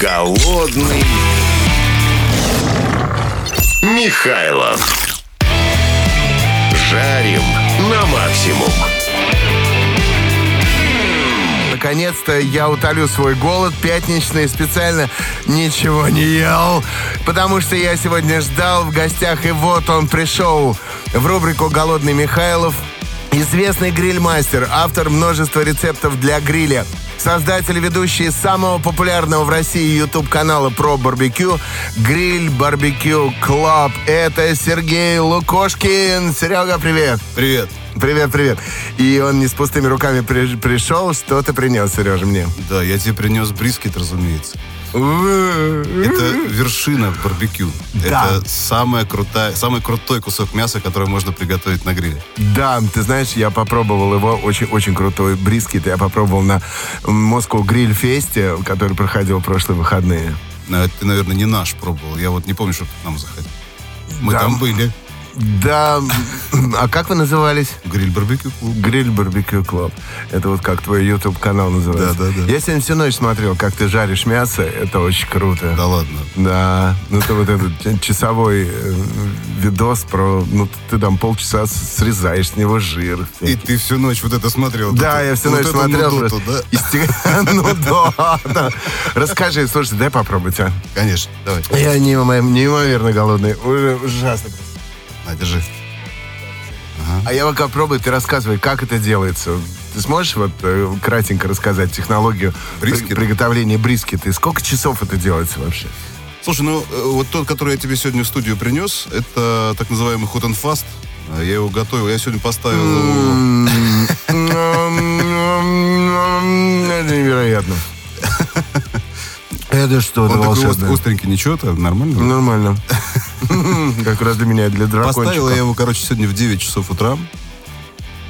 Голодный Михайлов. Жарим на максимум. Наконец-то я утолю свой голод пятничный, специально ничего не ел, потому что я сегодня ждал в гостях, и вот он пришел в рубрику «Голодный Михайлов». Известный гриль-мастер, автор множества рецептов для гриля, создатель ведущий самого популярного в России YouTube-канала про барбекю «Grill Barbecue Club». Это Сергей Лукошкин. Серега, привет. Привет. Привет, привет. И он не с пустыми руками при- пришел. Что ты принес, Сережа, мне? Да, я тебе принес brisket, разумеется. Это вершина барбекю. Да. Это самая крутая, самый крутой кусок мяса, который можно приготовить на гриле. Да, ты знаешь, я попробовал его, очень-очень крутой brisket. Я попробовал на Москву Гриль Фесте, который проходил в прошлые выходные. Но Ты, наверное, не наш пробовал. Я вот не помню, что к нам заходил. Мы Да. там были. Да, а как вы назывались? Гриль барбекю клуб. Grill Barbecue Club. Это вот как твой YouTube канал называется. Да, да, да. Я сегодня всю ночь смотрел, как ты жаришь мясо. Это очень круто. Да ладно. Да, ну это вот этот часовой э, видос про, ну ты там полчаса срезаешь с него жир. И ты всю ночь вот это смотрел. Да, я всю ночь смотрел. Ну да. Расскажи, слушай, дай попробовать, а. Конечно, давай. Я неимо- неимоверно голодный. Ужа- Ужасно. На, держи. А я пока пробую, ты рассказывай, как это делается. Ты сможешь вот э, кратенько рассказать технологию Брискет? приготовления брискета? И сколько часов это делается вообще? Слушай, ну э, вот тот, который я тебе сегодня в студию принес, это так называемый hot and fast. А Я его готовил, я сегодня поставил. Это невероятно. Это что, это Он такой ост- остренький, ничего, то нормально? Нормально. Как раз для меня, для Поставил я дракончика. его, короче, сегодня в 9 часов утра.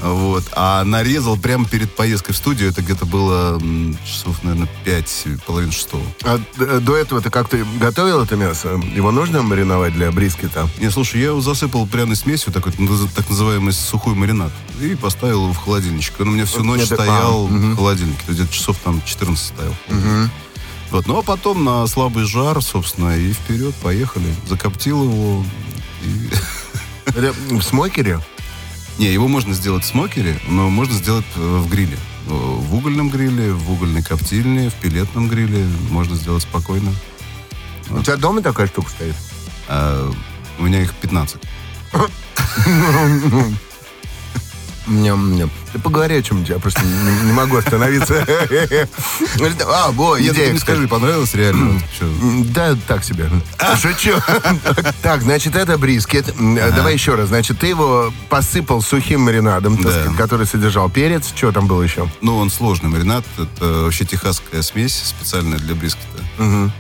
Вот. А нарезал прямо перед поездкой в студию. Это где-то было часов, наверное, 5, половина шестого. А д- до этого ты как-то готовил это мясо? Его нужно мариновать для брискета? Не, слушай, я его засыпал пряной смесью, такой, наз- так называемый сухой маринад. И поставил его в холодильничек. Он у меня всю ночь Это- стоял а, в холодильнике. То есть где-то часов там 14 стоял. Вот. Ну, а потом на слабый жар, собственно, и вперед, поехали. Закоптил его. и- Это в смокере? Не, его можно сделать в смокере, но можно сделать э, в гриле. Э, В угольном гриле, в угольной коптильне, в пилетном гриле можно сделать спокойно. У тебя дома такая штука стоит? А у меня их 15. Ням-ням. Ты поговори о чем-нибудь, я просто не, не могу остановиться. А, Я идея, не скажи, понравилось реально? Да, так себе. Шучу. Так, значит, это брискет. М, Давай еще раз. Значит, ты его посыпал сухим маринадом, Да. который содержал перец. Что там было еще? Ну, он сложный маринад. Это вообще техасская смесь специальная для брискета.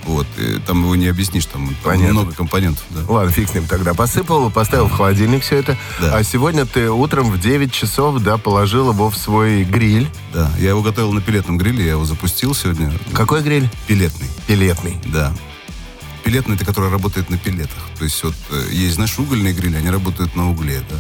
Вот. И там его не объяснишь, там, много компонентов. Да. Ладно, фиг с ним тогда. Посыпал, поставил в холодильник все это. Да. А сегодня ты утром в 9 часов, да, положил его в свой гриль. да. Я его готовил на пилетном гриле, я его запустил сегодня. Какой гриль? Пилетный. Пилетный. Да. Пилетный это который работает на пилетах. То есть вот э, есть, знаешь, угольные грили, они работают на угле, да.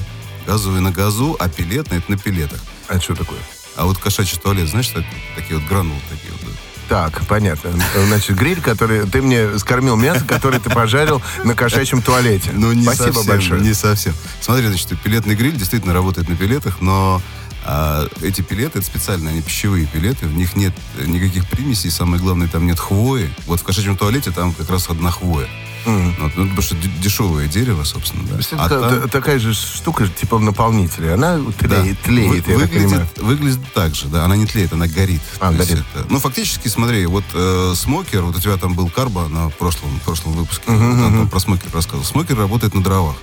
Газовый на газу, а пилетный это на пилетах. А что такое? А вот кошачий туалет, знаешь, так- такие вот гранулы такие вот. да. Так, понятно. Значит, гриль, который ты мне скормил мясо, которое ты пожарил на кошачьем туалете. Ну, не Спасибо совсем, большое. Не совсем. Смотри, значит, пилетный гриль действительно работает на пилетах, но а, эти пилеты, это специальные, они пищевые пилеты, в них нет никаких примесей, самое главное, там нет хвои. Вот в кошачьем туалете там как раз одна хвоя. Мгм. Вот, ну, потому что дешевое дерево, собственно, да. А это там- та- такая же штука, типа наполнителя. Она Да. тлеет, тлеет, Вы- я так понимаю. выглядит, выглядит так же, да. Она не тлеет, она горит. А, горит. это- ну, фактически, смотри, вот э, смокер, вот у тебя там был карбо на прошлом, прошлом выпуске, вот там, там про смокер рассказывал. Смокер работает на дровах.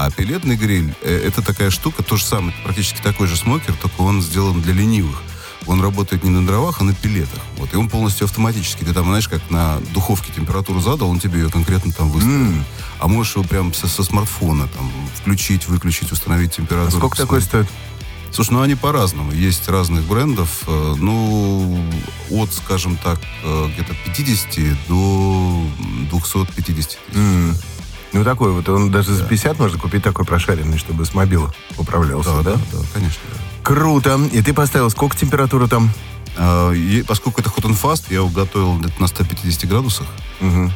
А пилетный гриль э, это такая штука, то же самое, практически такой же смокер, только он сделан для ленивых. Он работает не на дровах, а на пилетах. Вот, и он полностью автоматически. Ты там, знаешь, как на духовке температуру задал, он тебе ее конкретно там выставит. А можешь его прям со, со смартфона там включить, выключить, установить температуру. А сколько такой стоит? Слушай, ну они по-разному. Есть разных брендов. э, Ну, от, скажем так, э, где-то 50 до 250 тысяч. М. Ну, такой вот. Он даже за 50 можно купить такой прошаренный, чтобы с мобила управлялся, да? да, конечно. Круто. И ты поставил сколько температура там? А, и поскольку это hot and fast, я его готовил где-то на 150 градусах.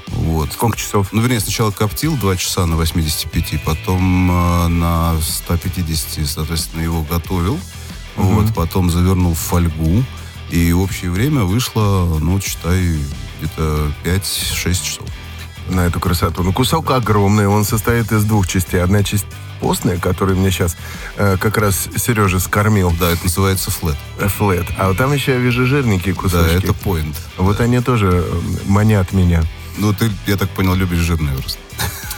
Вот. Сколько часов? Ну, вернее, сначала коптил 2 часа на 85, потом э, на 150, соответственно, его готовил. Вот, потом завернул в фольгу. И общее время вышло, ну, считай, где-то 5-6 часов. На эту красоту. Ну, кусок огромный, он состоит из двух частей. Одна часть постная, которую мне сейчас э, как раз Сережа скормил, Да, это называется флет. э, флет. А вот там еще я вижу жирненькие Да, кусочки. это поинт. Вот они тоже э, манят меня. Ну, ты, я так понял, любишь жирный просто.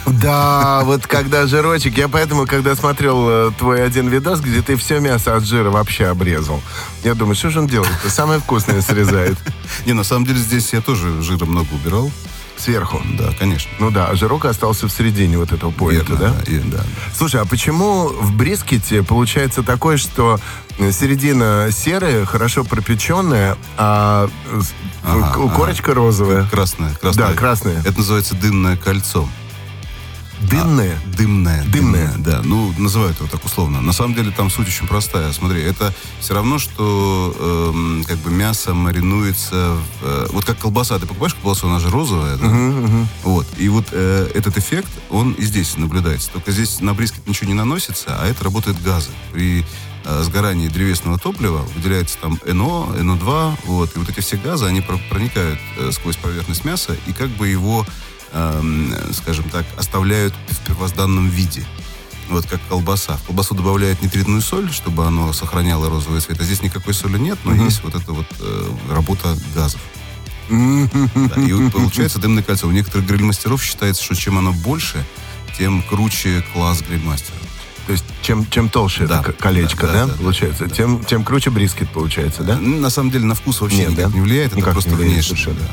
Да, вот когда жирочек, я поэтому, когда смотрел э, твой один видос, где ты все мясо от жира вообще обрезал, я думаю, что же он делает? Самое вкусное срезает Не, на самом деле здесь я тоже жира много убирал. Сверху. Да, конечно. Ну да, а жирок остался в середине вот этого поинта, Верно, да? и- да. Слушай, а почему в брискете получается такое, что э, середина серая, хорошо пропеченная, а э, Ага, к- ага. корочка розовая? Красное, красное. Да, красное. Это называется дымное кольцо. Дымная? Дымное. Дымное. Да, ну, называют его так условно. На самом деле там суть очень простая. Смотри, это все равно, что эм, как бы мясо маринуется... в, э, вот как колбаса. Ты покупаешь колбасу, она же розовая, да? Вот. И вот э, этот эффект, он и здесь наблюдается. Только здесь на брискет ничего не наносится, а это работают газы. При э, сгорании древесного топлива выделяется там НО, НО2, вот. И вот эти все газы, они про- проникают э, сквозь поверхность мяса и как бы его эм, скажем так, оставляют в первозданном виде. Вот как колбаса. В колбасу добавляют нитритную соль, чтобы оно сохраняло розовый цвет. А здесь никакой соли нет, но есть вот эта вот э, работа газов. Да, и получается дымное кольцо. У некоторых гриль-мастеров считается, что чем оно больше, тем круче класс гриль-мастера. То есть чем, чем толще Да. это колечко, Да, да, да, да, да. получается? Тем, тем круче брискет получается, да? Ну, На самом деле на вкус вообще Нет, никак да? не влияет, это Никак просто не влияет внешне. да.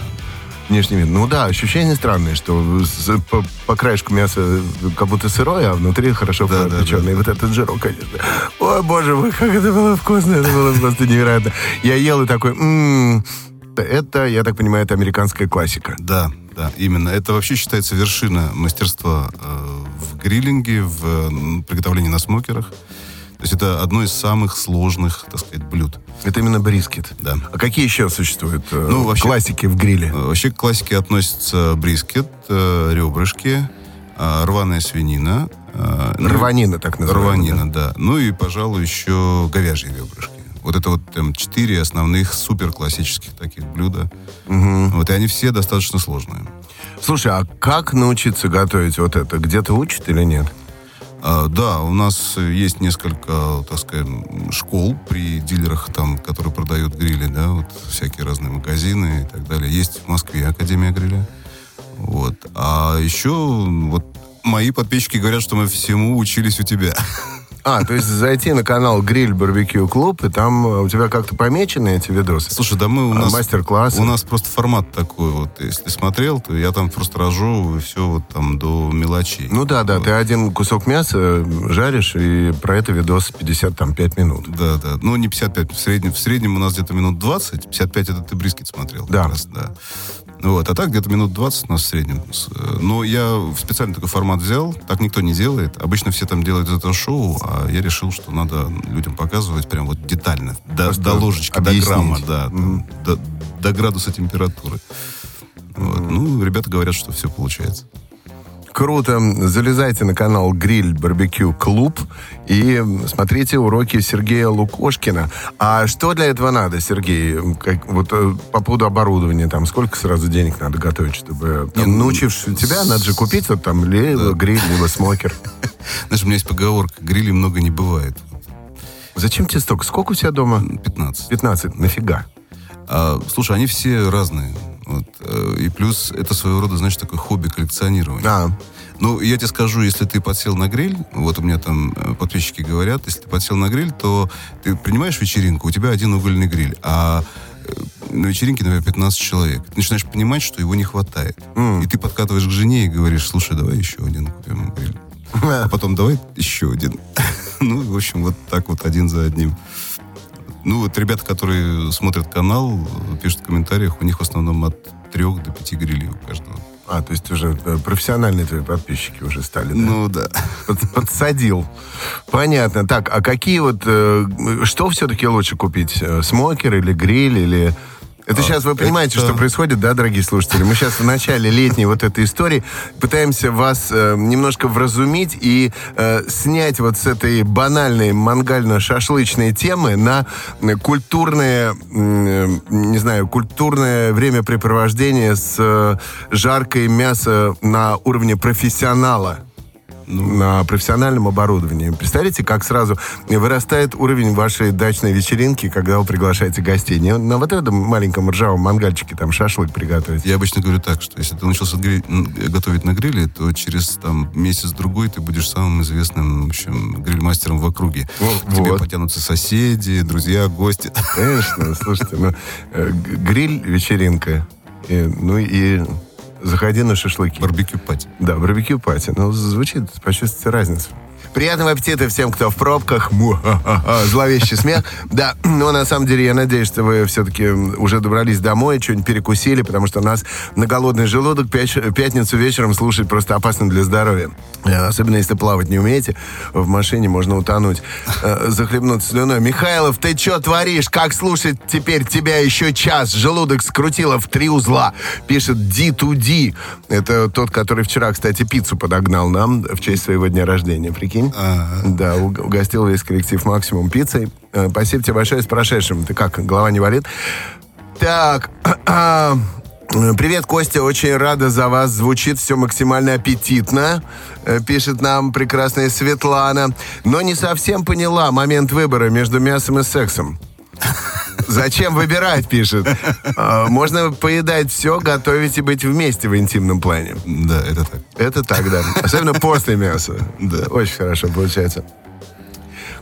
Внешний вид. Ну да, ощущение странное, что с- по, по краешку мясо как будто сырое, а внутри хорошо Да, да, пропеченное. да. И вот этот жирок, конечно. Ой, боже мой, как это было вкусно, это было просто невероятно. Я ел и такой, «М, это, я так понимаю, это американская классика. Да, да, именно. Это вообще считается вершина мастерства э, в гриллинге, в приготовлении на смокерах. То есть это одно из самых сложных, так сказать, блюд. Это именно брискет. Да. А какие еще существуют э, Ну, вообще- классики в гриле? Э, Вообще к классике относятся брискет, э, ребрышки, рваная свинина. Рванина так называемая. Рванина, да. Ну и, пожалуй, еще говяжьи ребрышки. Вот это вот там четыре основных супер классических таких блюда. Вот, и они все достаточно сложные. Слушай, а как научиться готовить вот это? Где-то учат или нет? А, да, у нас есть несколько, так сказать, школ при дилерах, там, которые продают грили, да, вот всякие разные магазины и так далее. Есть в Москве Академия гриля. Вот. А еще вот мои подписчики говорят, что мы всему учились у тебя. А, то есть зайти на канал Гриль Барбекю Клуб, и там э, у тебя как-то помечены эти видосы? Слушай, да мы у А, нас... мастер-классы? У нас просто формат такой вот. Если смотрел, то я там просто разжевываю все вот там до мелочей. Ну да, да, Вот. ты один кусок мяса жаришь, и про это видос 55 минут. Да, да. Ну, не 55. В среднем, в среднем у нас где-то минут 20. 55 это ты брискет смотрел. Да. раз, да. Вот. А так где-то минут 20 у нас в среднем. Э, Но я специально такой формат взял. Так никто не делает. Обычно все там делают этого шоу, а я решил, что надо людям показывать прям вот детально. До, до ложечки, объяснить. до грамма, да. там, до, до градуса температуры. Вот. Ну, ребята говорят, что все получается. Круто. Залезайте на канал Гриль Барбекю Клуб и смотрите уроки Сергея Лукошкина. А что для этого надо, Сергей? Как, вот э, по поводу оборудования, там, сколько сразу денег надо готовить, чтобы... Там, Не, ну, научившись тебя, надо же купить вот там либо гриль, либо смокер. Знаешь, у меня есть поговорка, грилей много не бывает. Зачем тебе столько? Сколько у тебя дома? 15. 15. Нафига? А, слушай, они все разные. Вот, э, и плюс это своего рода, знаешь, такое хобби коллекционирования. А, Ну, я тебе скажу, если ты подсел на гриль, вот у меня там э, подписчики говорят, если ты подсел на гриль, то ты принимаешь вечеринку, у тебя один угольный гриль, а э, на вечеринке, например, 15 человек. Ты начинаешь понимать, что его не хватает. И ты подкатываешь к жене и говоришь, слушай, давай еще один купим гриль. А потом давай еще один. Ну, в общем, вот так вот один за одним. Ну, вот ребята, которые смотрят канал, пишут в комментариях, у них в основном от трех до пяти грилей у каждого. А, то есть уже э, профессиональные твои подписчики уже стали, да? Ну, да. Под- подсадил. Понятно. Так, а какие вот... э, что все-таки лучше купить? Э, Смокер или гриль, или... Это сейчас вы понимаете, это- что происходит, да, дорогие слушатели? Мы сейчас в начале летней вот этой истории пытаемся вас э, немножко вразумить и э, снять вот с этой банальной мангально-шашлычной темы на культурное, э, не знаю, культурное времяпрепровождение с э, жаркой мясо на уровне профессионала на профессиональном оборудовании. Представляете, как сразу вырастает уровень вашей дачной вечеринки, когда вы приглашаете гостей. Не на вот этом маленьком ржавом мангальчике там шашлык приготовить. Я обычно говорю так, что если ты научился гри- готовить на гриле, то через там месяц-другой ты будешь самым известным, в общем, гриль-мастером в округе. Вот. К тебе потянутся соседи, друзья, гости. Конечно, слушайте, ну, э, г- гриль, вечеринка, и, ну и заходи на шашлыки. Барбекю пати. Да, барбекю пати. Ну, звучит, почувствуйте разницу. Приятного аппетита всем, кто в пробках. Зловещий смех. Да, но на самом деле я надеюсь, что вы все-таки уже добрались домой, что-нибудь перекусили, потому что нас на голодный желудок пятницу вечером слушать просто опасно для здоровья. Э, Особенно если плавать не умеете, в машине можно утонуть, э, захлебнуться слюной. Михайлов, ты что творишь? Как слушать теперь тебя еще час? Желудок скрутило в три узла. Пишет D2D. Это тот, который вчера, кстати, пиццу подогнал нам в честь своего дня рождения. Прикинь? Да, уг- угостил весь коллектив максимум пиццей. Э, Спасибо тебе большое с прошедшим. Ты как, голова не болит? Так, Привет, Костя, очень рада за вас. Звучит все максимально аппетитно, э, пишет нам прекрасная Светлана. Но не совсем поняла момент выбора между мясом и сексом. Зачем выбирать, пишет. А, Можно поедать все, готовить и быть вместе в интимном плане. Да, это так. Это так, да. Особенно после мяса. Да. Очень хорошо получается.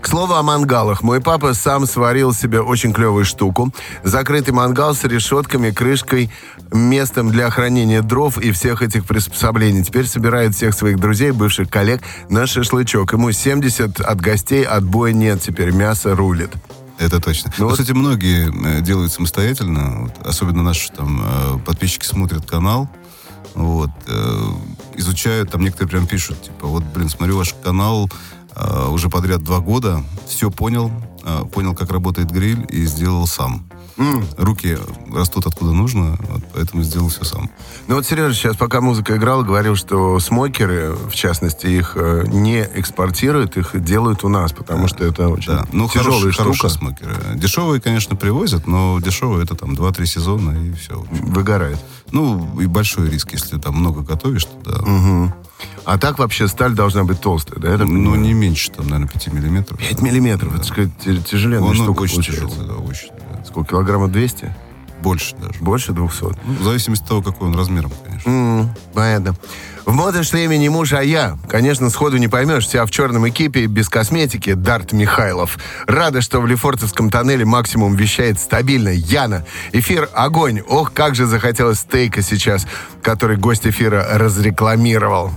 К слову о мангалах. Мой папа сам сварил себе очень клевую штуку. Закрытый мангал с решетками, крышкой, местом для хранения дров и всех этих приспособлений. Теперь собирает всех своих друзей, бывших коллег на шашлычок. Ему 70 от гостей, отбоя нет теперь. Мясо рулит. Это точно. Ну Ну, вот- кстати, многие э, делают самостоятельно. Вот, особенно наши там э, подписчики смотрят канал, вот, э, изучают, там некоторые прям пишут, типа, вот, блин, смотрю ваш канал э, уже подряд два года, все понял, э, понял, как работает гриль и сделал сам. Руки растут откуда нужно, вот, поэтому сделал все сам. Ну вот Сережа сейчас, пока музыка играла, говорил, что смокеры, в частности, их э, не экспортируют, их делают у нас, потому что это очень Да, ну, тяжелая хорошие, штука. хорошие смокеры. Дешевые, конечно, привозят, но дешевые это там 2-3 сезона и все. Выгорает. Ну, и большой риск, если там много готовишь, то да. Мгм. А так вообще сталь должна быть толстая, да? Так Ну, не меньше, там, наверное, 5 миллиметров. 5 миллиметров, это сказать, тя- тяжеленная Он штука очень получается. тяжелый, да, очень. Сколько, килограммов 200? Больше даже. Больше 200? Ну, в зависимости от того, какой он размером, конечно. М, понятно. В мотошлеме не муж, а я. Конечно, сходу не поймешь. Вся в черном экипе, без косметики. Дарт Михайлов. Рада, что в Лефортовском тоннеле максимум вещает стабильно. Яна. Эфир огонь. Ох, как же захотелось стейка сейчас, который гость эфира разрекламировал.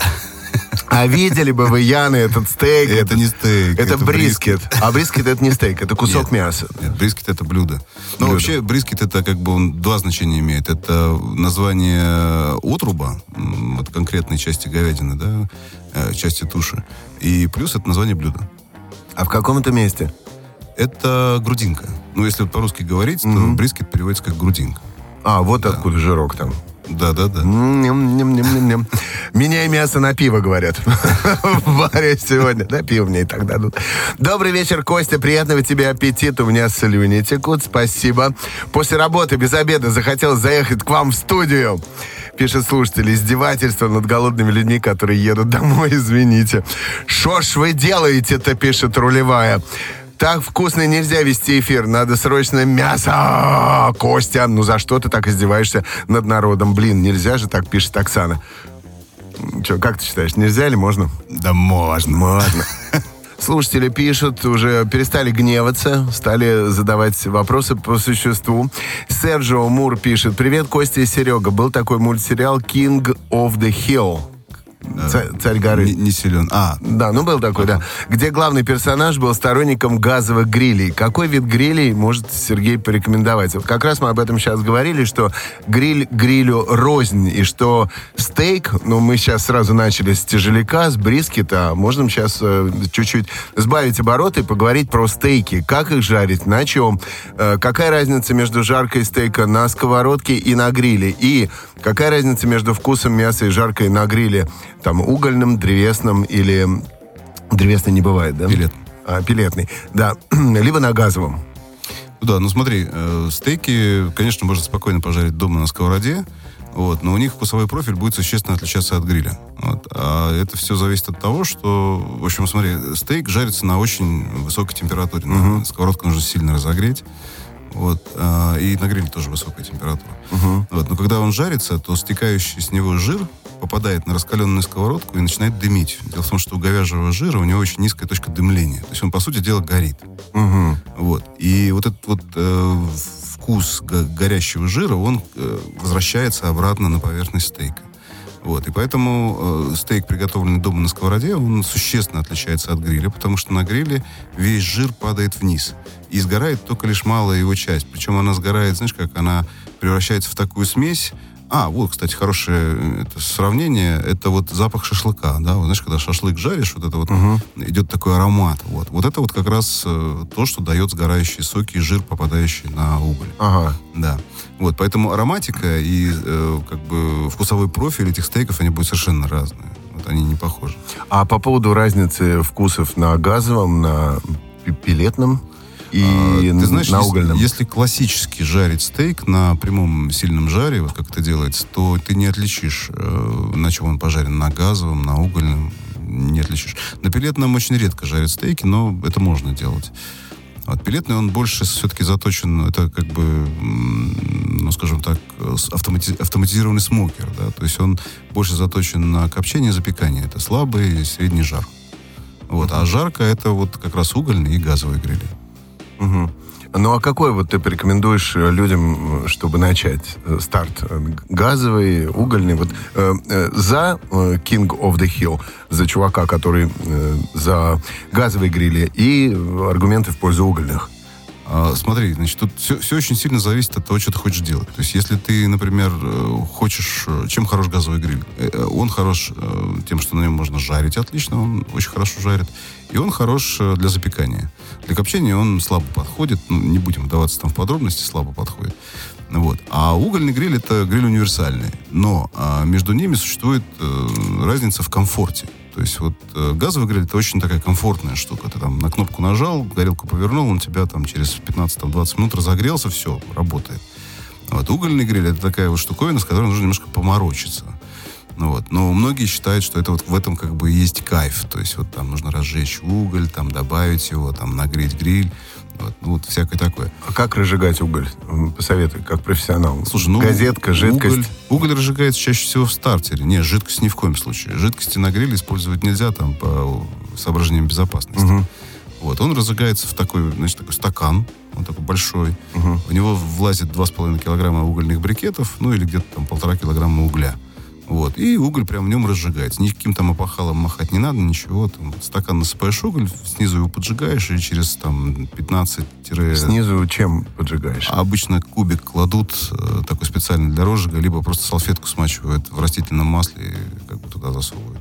А видели бы вы, Яны, этот стейк? Это не стейк, Это, это брискет. А брискет это не стейк, это кусок Нет. мяса. Нет, брискет это блюдо. Но Блюдо. вообще брискет это как бы он два значения имеет. Это название отруба, вот конкретной части говядины, да, э, части туши. И плюс это название блюда. А в каком это месте? Это грудинка. Ну, если по-русски говорить, то брискет переводится как грудинка. А, вот откуда жирок там. Да-да-да. Ням-ням-ням-ням. Меняй мясо на пиво, говорят. В баре сегодня. Да, пиво мне и так дадут. Добрый вечер, Костя. Приятного тебе аппетита. У меня слюни текут. Спасибо. После работы без обеда захотел заехать к вам в студию. Пишет слушатель, издевательство над голодными людьми, которые едут домой, извините. Что ж вы делаете-то, пишет рулевая. Так вкусно нельзя вести эфир. Надо срочно мясо. Костя, ну за что ты так издеваешься над народом? Блин, нельзя же так, пишет Оксана. Че, как ты считаешь, нельзя или можно? Да можно. Можно. Слушатели пишут, уже перестали гневаться, стали задавать вопросы по существу. Серджио Мур пишет, привет, Костя и Серега. Был такой мультсериал King of the Hill. Ца- Царь горы. Не, не силен. А, Да, ну был такой, да. Где главный персонаж был сторонником газовых грилей. Какой вид грилей может Сергей порекомендовать? Как раз мы об этом сейчас говорили, что гриль грилю рознь, и что стейк, ну мы сейчас сразу начали с тяжеляка, с брискета, а можем сейчас э, чуть-чуть сбавить обороты и поговорить про стейки. Как их жарить, на чем, э, какая разница между жаркой стейка на сковородке и на гриле, и какая разница между вкусом мяса и жаркой на гриле, там, угольным, древесным или... Древесный не бывает, да? Пилет. А, пилетный, да. Либо на газовом. Ну Да, ну смотри, э, стейки, конечно, можно спокойно пожарить дома на сковороде, вот, но у них вкусовой профиль будет существенно отличаться от гриля. Вот. А это все зависит от того, что, в общем, смотри, стейк жарится на очень высокой температуре. На- Сковородку нужно сильно разогреть. Вот, а, и на гриле тоже высокая температура. Вот, но когда он жарится, то стекающий с него жир попадает на раскаленную сковородку и начинает дымить. Дело в том, что у говяжьего жира у него очень низкая точка дымления. То есть он, по сути дела, горит. Вот. И вот этот вот э, вкус го- горящего жира, он э, возвращается обратно на поверхность стейка. Вот. И поэтому э, стейк, приготовленный дома на сковороде, он существенно отличается от гриля, потому что на гриле весь жир падает вниз. И сгорает только лишь малая его часть. Причем она сгорает, знаешь, как она превращается в такую смесь. А, вот, кстати, хорошее э, это сравнение. Это вот запах шашлыка, да. Вот, знаешь, когда шашлык жаришь, вот это вот идет такой аромат. Вот. вот это вот как раз э, то, что дает сгорающие соки и жир, попадающий на уголь. Ага. Да. Вот, поэтому ароматика и э, как бы вкусовой профиль этих стейков, они будут совершенно разные. Вот они не похожи. А по поводу разницы вкусов на газовом, на пи- пилетном и А, Ты знаешь, на если, угольном? если классически жарить стейк на прямом сильном жаре, вот как это делается, то ты не отличишь, э, на чем он пожарен, на газовом, на угольном, не отличишь. На пилетном очень редко жарят стейки, но это можно делать. Вот пилетный, он больше все-таки заточен, это как бы, ну, скажем так, автомати- автоматизированный смокер, да, то есть он больше заточен на копчение и запекание. Это слабый и средний жар. Вот, а жарко это вот как раз угольный и газовый грили. Мгм. Ну а какой вот ты порекомендуешь э, людям, э, чтобы начать э, старт? Газовый, угольный? Вот э, за King of the Hill, за чувака, который э, за газовые грили, и аргументы в пользу угольных. А, Смотри, значит, тут все, все очень сильно зависит от того, что ты хочешь делать. То есть, если ты, например, э, хочешь... э, Чем хорош газовый гриль? Э, Он хорош тем, что на нем можно жарить отлично, он очень хорошо жарит. И он хорош для запекания. Для копчения он слабо подходит. Ну, не будем вдаваться там в подробности, слабо подходит. Вот. А угольный гриль это гриль универсальный. Но а, между ними существует разница в комфорте. То есть вот э, газовый гриль это очень такая комфортная штука. Ты там на кнопку нажал, горелку повернул, он тебя там через 15-20 минут разогрелся, все, работает. Вот. Угольный гриль это такая вот штуковина, с которой нужно немножко поморочиться. Ну вот. Но многие считают, что это вот в этом как бы есть кайф. То есть вот там нужно разжечь уголь, там добавить его, там нагреть гриль. Вот, вот всякое такое. А как разжигать уголь? Посоветуй, как профессионал. Слушай, ну... Газетка, жидкость. Уголь, уголь разжигается чаще всего в стартере. Не, жидкость ни в коем случае. Жидкости на гриле использовать нельзя там по соображениям безопасности. Вот, он разжигается в такой, значит, такой стакан, он такой большой. В него влазит 2,5 килограмма угольных брикетов, ну или где-то там полтора килограмма угля. Вот. И уголь прям в нем разжигается. Никаким там опахалом махать не надо, ничего. Там, стакан насыпаешь уголь, снизу его поджигаешь, и через там 15 Снизу чем поджигаешь? а обычно кубик кладут э, такой специальный для розжига, либо просто салфетку смачивают в растительном масле и как бы туда засовывают.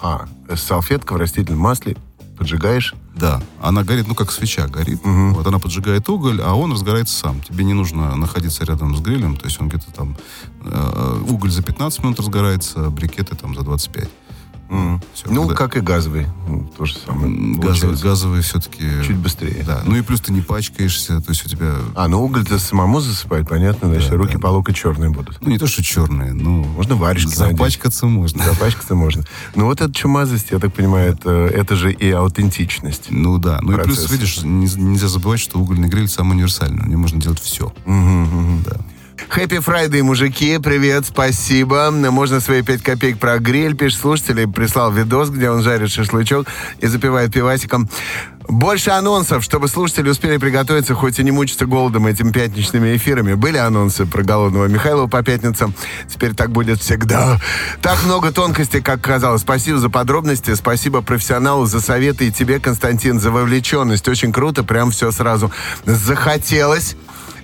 А, салфетка в растительном масле, поджигаешь. Да, она горит, ну, как свеча горит. Вот она поджигает уголь, а он разгорается сам. Тебе не нужно находиться рядом с грилем, то есть он где-то там... э, уголь за 15 минут разгорается, брикеты там за 25. Всё, ну, когда- как и газовый. м, То же самое. Получается. газовый все-таки... Чуть быстрее. Да, ну и плюс ты не пачкаешься, то есть у тебя... А, ну уголь-то самому засыпать, понятно, значит, руки по локоть черные будут. Ну, не то, что черные, ну... Можно варежки надеть. Запачкаться можно. Запачкаться можно. Ну вот эта чумазость, я так понимаю, это, это же и аутентичность. Ну да. Ну и плюс, видишь, не- нельзя забывать, что угольный гриль самый универсальный. На нем можно делать все. Да. Happy Friday, мужики, привет, спасибо. Можно свои 5 копеек про гриль, пишет слушатель, прислал видос, где он жарит шашлычок и запивает пивасиком. Больше анонсов, чтобы слушатели успели приготовиться, хоть и не мучиться голодом этими пятничными эфирами. Были анонсы про голодного Михайлова по пятницам. Теперь так будет всегда. Так много тонкостей, как казалось. Спасибо за подробности, спасибо профессионалу за советы и тебе, Константин, за вовлеченность. Очень круто, прям все сразу захотелось.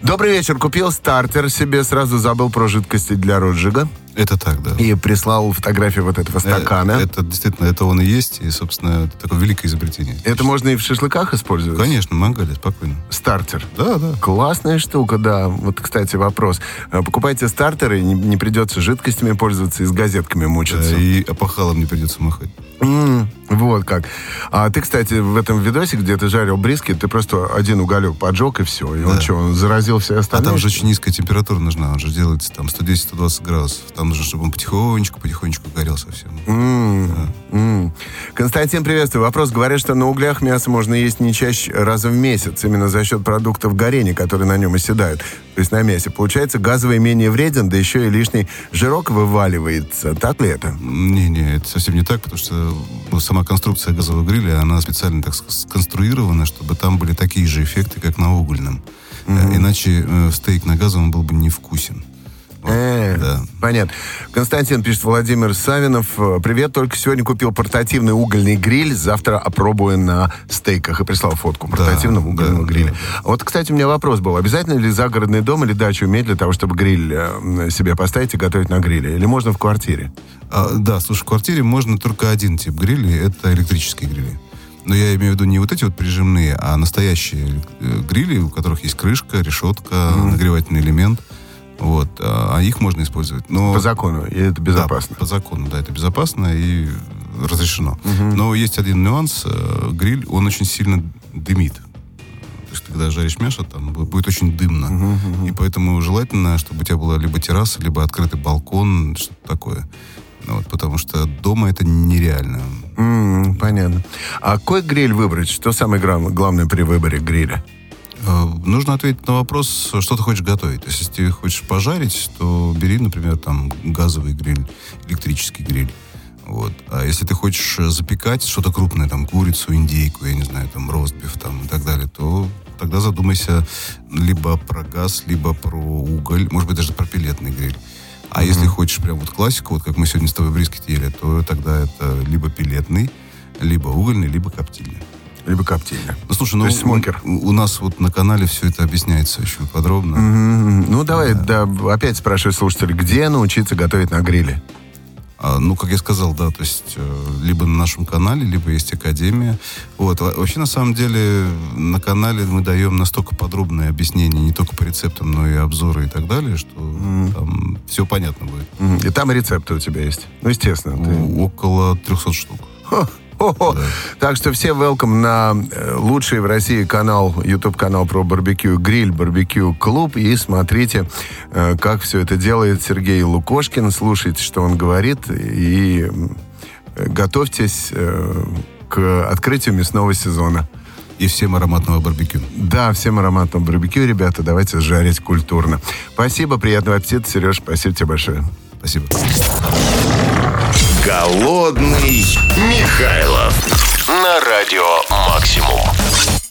Добрый вечер. Купил стартер себе, сразу забыл про жидкости для розжига. Это так, да. И прислал фотографию вот этого стакана. Э, Это действительно, это он и есть, и, собственно, это такое великое изобретение. Это можно и в шашлыках использовать? Конечно, мангале, спокойно. Стартер. Да, да. Классная штука, да. Вот, кстати, вопрос. Э, Покупайте стартеры, не, не придется жидкостями пользоваться и с газетками мучиться. Э, И опахалом не придется махать. М, вот как. А ты, кстати, в этом видосе, где ты жарил бриски, ты просто один уголек поджег и все. И он Да. что, он заразил все А остальные? там же очень низкая температура нужна, он же делается там 110-120 градусов. Там нужно, чтобы он потихонечку, потихонечку горел совсем. М, м. Константин, приветствую. Вопрос. Говорят, что на углях мясо можно есть не чаще раза в месяц, именно за счет продуктов горения, которые на нем оседают. То есть на мясе. Получается, газовый менее вреден, да еще и лишний жирок вываливается. Так ли это? Не-не, это совсем не так, потому что сама конструкция газового гриля, она специально так ск- сконструирована, чтобы там были такие же эффекты, как на угольном. Э, Иначе э, стейк на газовом был бы невкусен. Э, да. Понятно. Константин пишет, Владимир Савинов. э, Привет, только сегодня купил портативный угольный гриль. Завтра опробую на стейках. И прислал фотку портативного Да, угольного да, гриля. да, Вот, кстати, у меня вопрос был. Обязательно ли загородный дом или дачу иметь для того, чтобы гриль э, себе поставить и готовить на гриле? Или можно в квартире? А, да, слушай, в квартире можно только один тип грилей, это электрические грили. Но я имею в виду не вот эти вот прижимные, а настоящие э, грили, у которых есть крышка, решетка, нагревательный элемент. Вот, а а их можно использовать. Но, По закону. И это безопасно. Да, по закону, да, это безопасно и разрешено. Но есть один нюанс. э, Гриль, он очень сильно дымит. То есть, когда жаришь мясо, там бу- будет очень дымно. И поэтому желательно, чтобы у тебя была либо терраса, либо открытый балкон, что-то такое. Ну Вот, потому что дома это нереально. М, понятно. А какой гриль выбрать? Что самое главное при выборе гриля? Э, Нужно ответить на вопрос, что ты хочешь готовить. То есть, если ты хочешь пожарить, то бери, например, там газовый гриль, электрический гриль. Вот. А если ты хочешь э, запекать что-то крупное, там курицу, индейку, я не знаю, там ростбиф там и так далее, то тогда задумайся либо про газ, либо про уголь, может быть, даже про пилетный гриль. А если хочешь прям вот классику, вот как мы сегодня с тобой брискет ели, то тогда это либо пилетный, либо угольный, либо коптильный. Либо коптильня? Ну, слушай, То ну, есть смокер. У, у нас вот на канале все это объясняется очень подробно. М, Ну, давай, да, опять спрашиваю слушателей, где научиться готовить на гриле? А, ну, как я сказал, да, то есть э, либо на нашем канале, либо есть академия. Вот. Во- Вообще, на самом деле, на канале мы даем настолько подробные объяснения, не только по рецептам, но и обзоры и так далее, что там все понятно будет. М, И там рецепты у тебя есть. Ну, естественно. ты- Около 300 штук. Хо, Так что все welcome на э, лучший в России канал, YouTube канал про барбекю Гриль, барбекю клуб. И смотрите, э, как все это делает Сергей Лукошкин. Слушайте, что он говорит. И э, готовьтесь к открытию мясного сезона. И всем ароматного барбекю. Да, всем ароматного барбекю, ребята. Давайте жарить культурно. Спасибо, приятного аппетита, Сереж. Спасибо тебе большое. Спасибо. Голодный Михайлов. На радио «Максимум».